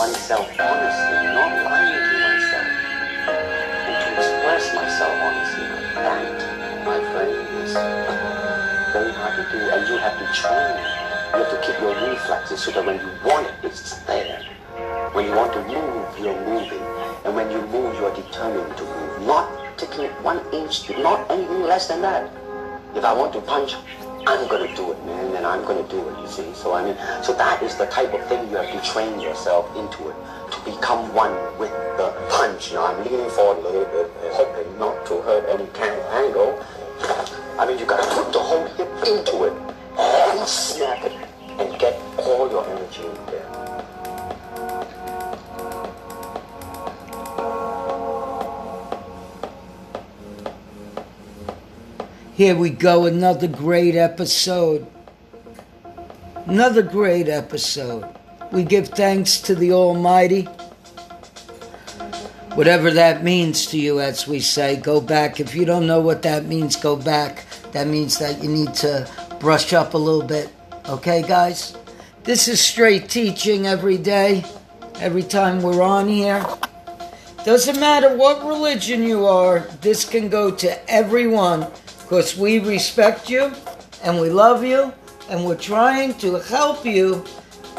oneself honestly, not lying to myself, and to express myself honestly. That, my friend, is very hard to do, and you have to train. You have to keep your reflexes so that when you want it, it's there. When you want to move, you're moving, and when you move, you're determined to move, not taking one inch, not anything less than that. If I want to punch, I'm gonna do it, man, and I'm gonna do it, you see. So I mean, so that is the type of thing you have to train yourself into it, to become one with the punch. Now I'm leaning forward a little bit, uh, hoping not to hurt any kind of angle. I mean, you gotta put the whole hip into it, and snap it, Here we go, another great episode. Another great episode. We give thanks to the Almighty. Whatever that means to you, as we say, go back. If you don't know what that means, go back. That means that you need to brush up a little bit. Okay, guys? This is straight teaching every day, every time we're on here. Doesn't matter what religion you are, this can go to everyone because we respect you and we love you and we're trying to help you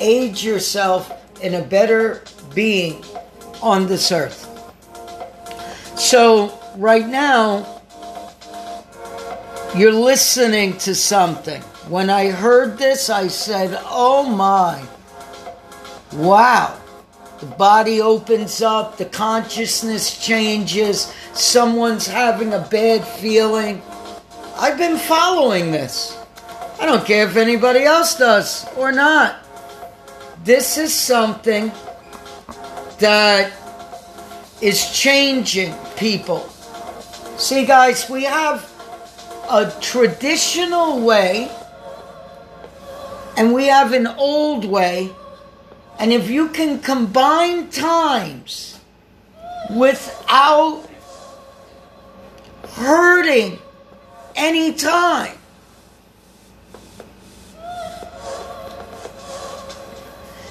age yourself in a better being on this earth. So, right now, you're listening to something. When I heard this, I said, Oh my, wow. The body opens up, the consciousness changes, someone's having a bad feeling. I've been following this. I don't care if anybody else does or not. This is something that is changing people. See, guys, we have a traditional way and we have an old way. And if you can combine times without hurting any time,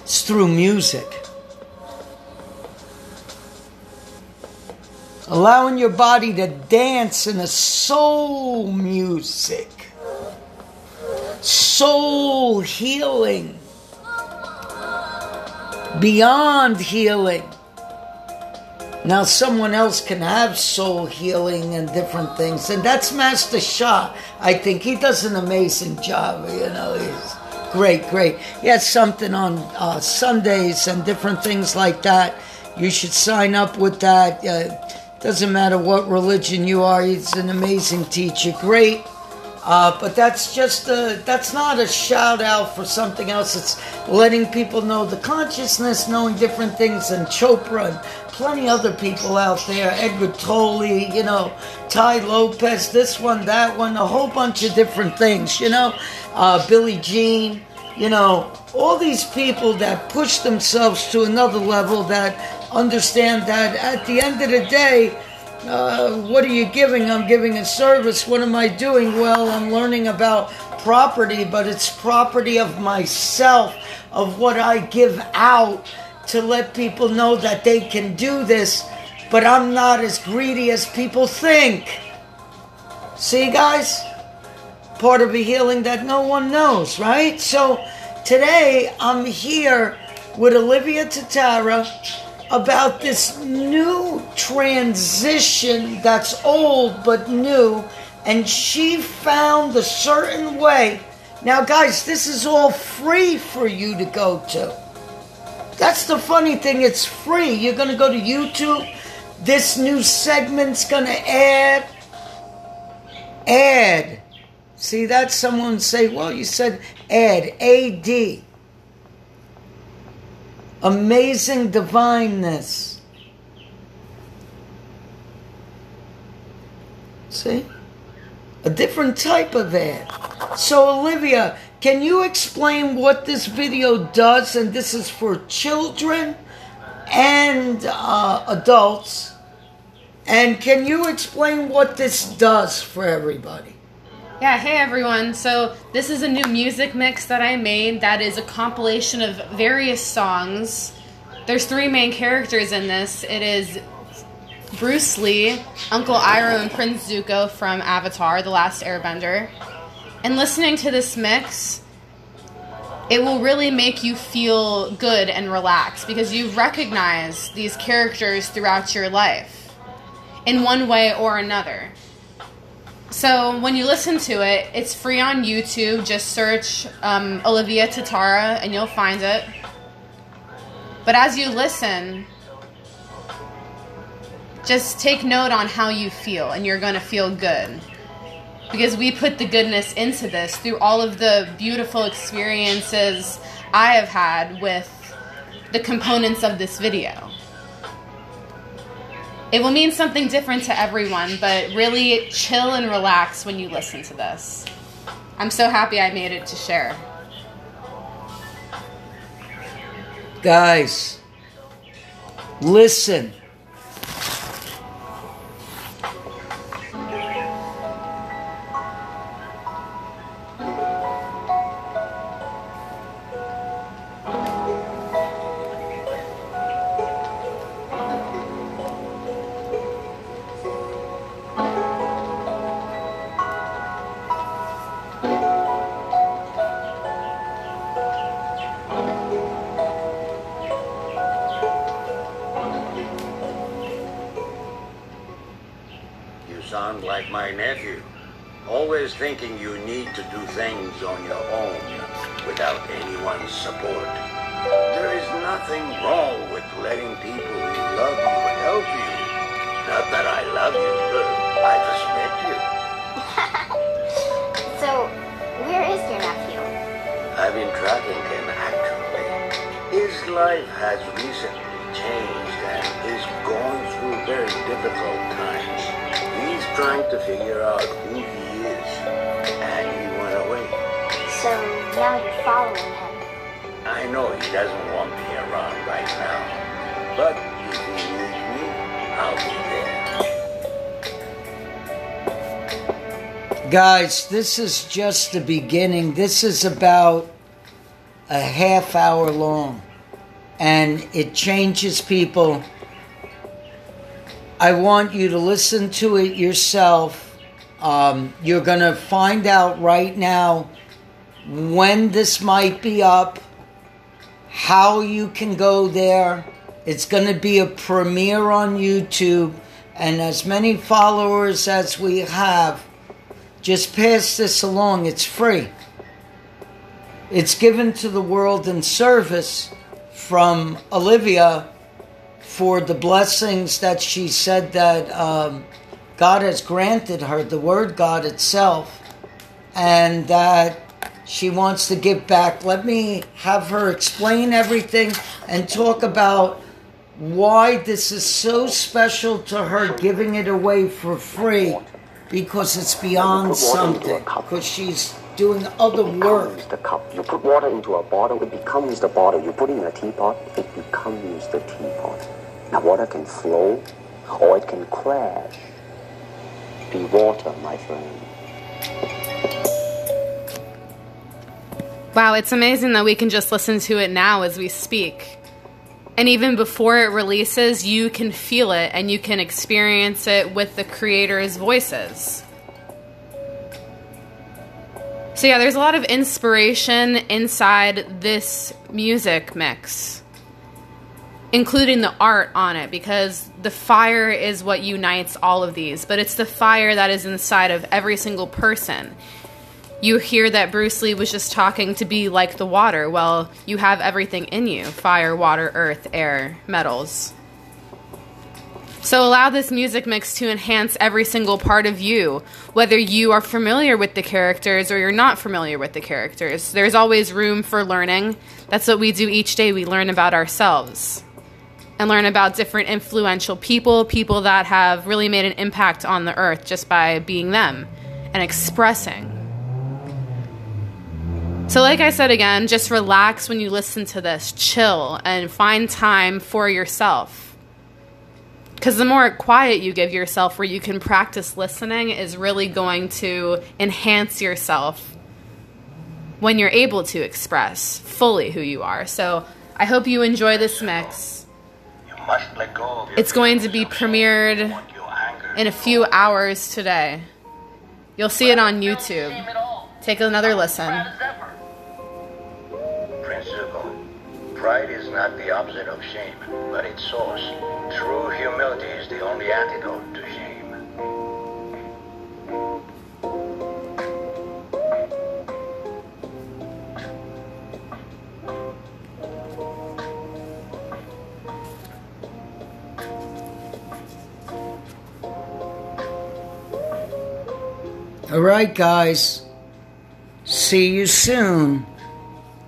it's through music. Allowing your body to dance in a soul music, soul healing, beyond healing. Now, someone else can have soul healing and different things, and that's Master Sha. I think he does an amazing job. You know, he's great, great. He has something on uh, Sundays and different things like that. You should sign up with that. Uh, doesn't matter what religion you are. He's an amazing teacher. Great. Uh, but that's just a, that's not a shout out for something else. It's letting people know the consciousness, knowing different things, and Chopra and plenty other people out there. Eckhart Tolle, you know, Tai Lopez, this one, that one, a whole bunch of different things. You know, uh, Billie Jean. You know, all these people that push themselves to another level that understand that at the end of the day, uh, what are you giving? I'm giving a service. What am I doing? Well, I'm learning about property, but it's property of myself, of what I give out to let people know that they can do this, but I'm not as greedy as people think. See, guys? Part of a healing that no one knows, right? So today I'm here with Olivia Tatara about this new transition that's old but new, and she found a certain way. Now, guys, this is all free for you to go to. That's the funny thing, it's free. You're going to go to YouTube. This new segment's going to add. Add. See that? Someone say, well, you said add. A D amazing divineness. See? A different type of ad. So, Olivia, can you explain what this video does? And this is for children and uh, adults. And can you explain what this does for everybody? Yeah, hey everyone. So, this is a new music mix that I made that is a compilation of various songs there's three main characters in this. It is Bruce Lee, Uncle Iroh, and Prince Zuko from Avatar: The Last Airbender. And listening to this mix, it will really make you feel good and relaxed because you recognize these characters throughout your life in one way or another. So when you listen to it, it's free on YouTube. Just search um, Olivia Tatara and you'll find it. But as you listen, just take note on how you feel, and you're going to feel good. Because we put the goodness into this through all of the beautiful experiences I have had with the components of this video. It will mean something different to everyone, but really chill and relax when you listen to this. I'm so happy I made it to share. Guys, listen. Like my nephew. Always thinking you need to do things on your own without anyone's support. There is nothing wrong with letting people who love you help you. Not that I love you, but I respect you. So, where is your nephew? I've been tracking him actually. His life has recently changed and is going through very difficult times. He's trying to figure out who he is, and he went away. So, now you're following him. I know he doesn't want me around right now, but if he needs me, I'll be there. Guys, this is just the beginning. This is about a half hour long and it changes people. I want you to listen to it yourself. Um, you're going to find out right now when this might be up, how you can go there. It's going to be a premiere on YouTube, and as many followers as we have, just pass this along. It's free. It's given to the world in service from Olivia for the blessings that she said that um, God has granted her, the Word God itself, and that she wants to give back. Let me have her explain everything and talk about why this is so special to her giving it away for free because it's beyond something because she's doing other work the cup. You put water into a bottle, it becomes the bottle. You put it in a teapot, it becomes the teapot. Now water can flow or it can crash. Be water, my friend. Wow, it's amazing that we can just listen to it now as we speak. And even before it releases, you can feel it and you can experience it with the creator's voices. So, yeah, there's a lot of inspiration inside this music mix, including the art on it, because the fire is what unites all of these, but it's the fire that is inside of every single person. You hear that Bruce Lee was just talking to be like the water. Well, you have everything in you fire, water, earth, air, metals. So allow this music mix to enhance every single part of you, whether you are familiar with the characters or you're not familiar with the characters. There's always room for learning. That's what we do each day. We learn about ourselves and learn about different influential people, people that have really made an impact on the earth just by being them and expressing. So, like I said again, just relax when you listen to this, chill, and find time for yourself. Because the more quiet you give yourself, where you can practice listening, is really going to enhance yourself when you're able to express fully who you are. So, I hope you enjoy this mix. It's going to be feelings of shame, premiered what your anger in a few hours today. You'll see it on YouTube. Take another listen. Prince Zuko, pride is not the opposite of shame, but its source. True humility is the only antidote All right, guys. See you soon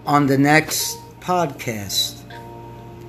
on the next podcast.